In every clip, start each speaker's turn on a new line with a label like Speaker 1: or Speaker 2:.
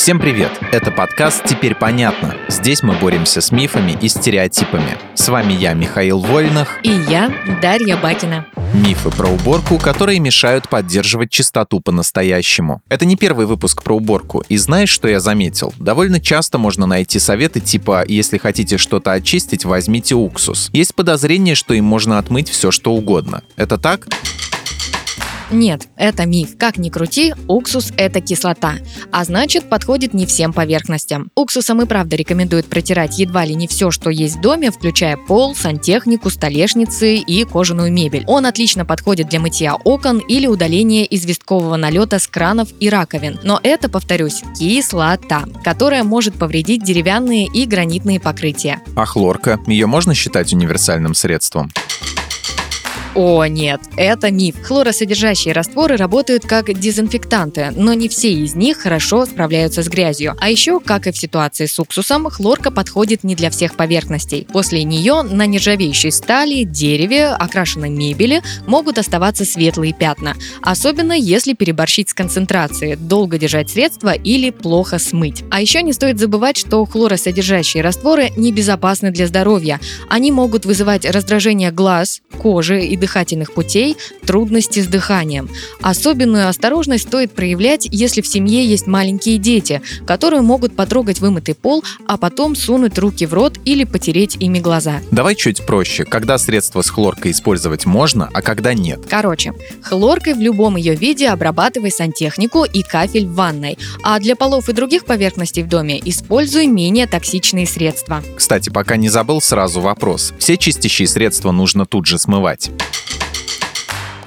Speaker 1: Всем привет! Это подкаст «Теперь понятно». Здесь мы боремся с мифами и стереотипами. С вами я, Михаил Вольных.
Speaker 2: И я, Дарья Бакина.
Speaker 1: Мифы про уборку, которые мешают поддерживать чистоту по-настоящему. Это не первый выпуск про уборку. И знаешь, что я заметил? Довольно часто можно найти советы типа «если хотите что-то очистить, возьмите уксус». Есть подозрение, что им можно отмыть все, что угодно. Это так?
Speaker 2: Нет, это миф. Как ни крути, уксус – это кислота. А значит, подходит не всем поверхностям. Уксусом и правда рекомендуют протирать едва ли не все, что есть в доме, включая пол, сантехнику, столешницы и кожаную мебель. Он отлично подходит для мытья окон или удаления известкового налета с кранов и раковин. Но это, повторюсь, кислота, которая может повредить деревянные и гранитные покрытия.
Speaker 1: А хлорка? Ее можно считать универсальным средством?
Speaker 2: О, нет, это миф. Хлоросодержащие растворы работают как дезинфектанты, но не все из них хорошо справляются с грязью. А еще, как и в ситуации с уксусом, хлорка подходит не для всех поверхностей. После нее на нержавеющей стали, дереве, окрашенной мебели могут оставаться светлые пятна. Особенно если переборщить с концентрацией, долго держать средства или плохо смыть. А еще не стоит забывать, что хлоросодержащие растворы небезопасны для здоровья. Они могут вызывать раздражение глаз, кожи и дыхательных путей, трудности с дыханием. Особенную осторожность стоит проявлять, если в семье есть маленькие дети, которые могут потрогать вымытый пол, а потом сунуть руки в рот или потереть ими глаза.
Speaker 1: Давай чуть проще. Когда средства с хлоркой использовать можно, а когда нет?
Speaker 2: Короче, хлоркой в любом ее виде обрабатывай сантехнику и кафель в ванной, а для полов и других поверхностей в доме используй менее токсичные средства.
Speaker 1: Кстати, пока не забыл, сразу вопрос. Все чистящие средства нужно тут же смывать?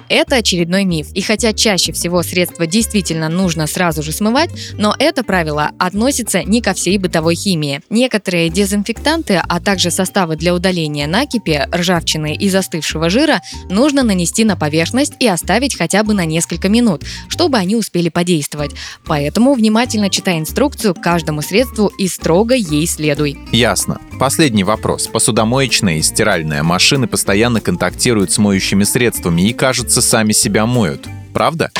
Speaker 2: Это очередной миф. И хотя чаще всего средства действительно нужно сразу же смывать, но это правило относится не ко всей бытовой химии. Некоторые дезинфектанты, а также составы для удаления накипи, ржавчины и застывшего жира нужно нанести на поверхность и оставить хотя бы на несколько минут, чтобы они успели подействовать. Поэтому внимательно читай инструкцию каждому средству и строго ей следуй.
Speaker 1: Ясно. Последний вопрос. Посудомоечная и стиральная машины постоянно контактируют с моющими средствами и, кажется, сами себя моют. Правда?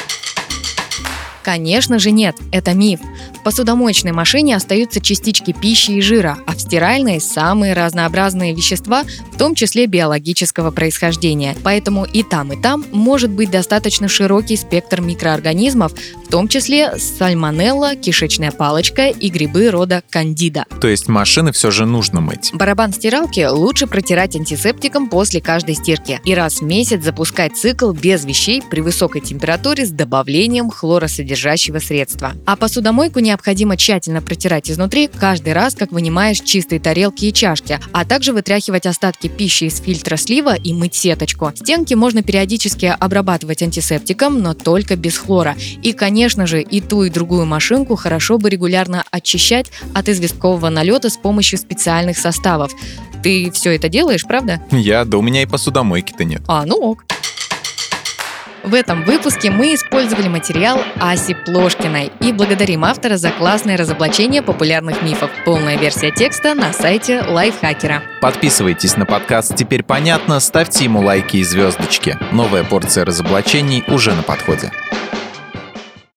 Speaker 2: Конечно же нет, это миф. Посудомоечной машине остаются частички пищи и жира, а в стиральной самые разнообразные вещества, в том числе биологического происхождения. Поэтому и там, и там может быть достаточно широкий спектр микроорганизмов, в том числе сальмонелла, кишечная палочка и грибы рода кандида.
Speaker 1: То есть машины все же нужно мыть.
Speaker 2: Барабан стиралки лучше протирать антисептиком после каждой стирки и раз в месяц запускать цикл без вещей при высокой температуре с добавлением хлоросодержащего средства. А посудомойку необходимо тщательно протирать изнутри каждый раз, как вынимаешь чистые тарелки и чашки, а также вытряхивать остатки пищи из фильтра слива и мыть сеточку. Стенки можно периодически обрабатывать антисептиком, но только без хлора. И, конечно же, и ту, и другую машинку хорошо бы регулярно очищать от известкового налета с помощью специальных составов. Ты все это делаешь, правда?
Speaker 1: Я, да у меня и посудомойки-то нет.
Speaker 2: А, ну ок. В этом выпуске мы использовали материал Аси Плошкиной и благодарим автора за классное разоблачение популярных мифов. Полная версия текста на сайте Лайфхакера.
Speaker 1: Подписывайтесь на подкаст «Теперь понятно», ставьте ему лайки и звездочки. Новая порция разоблачений уже на подходе.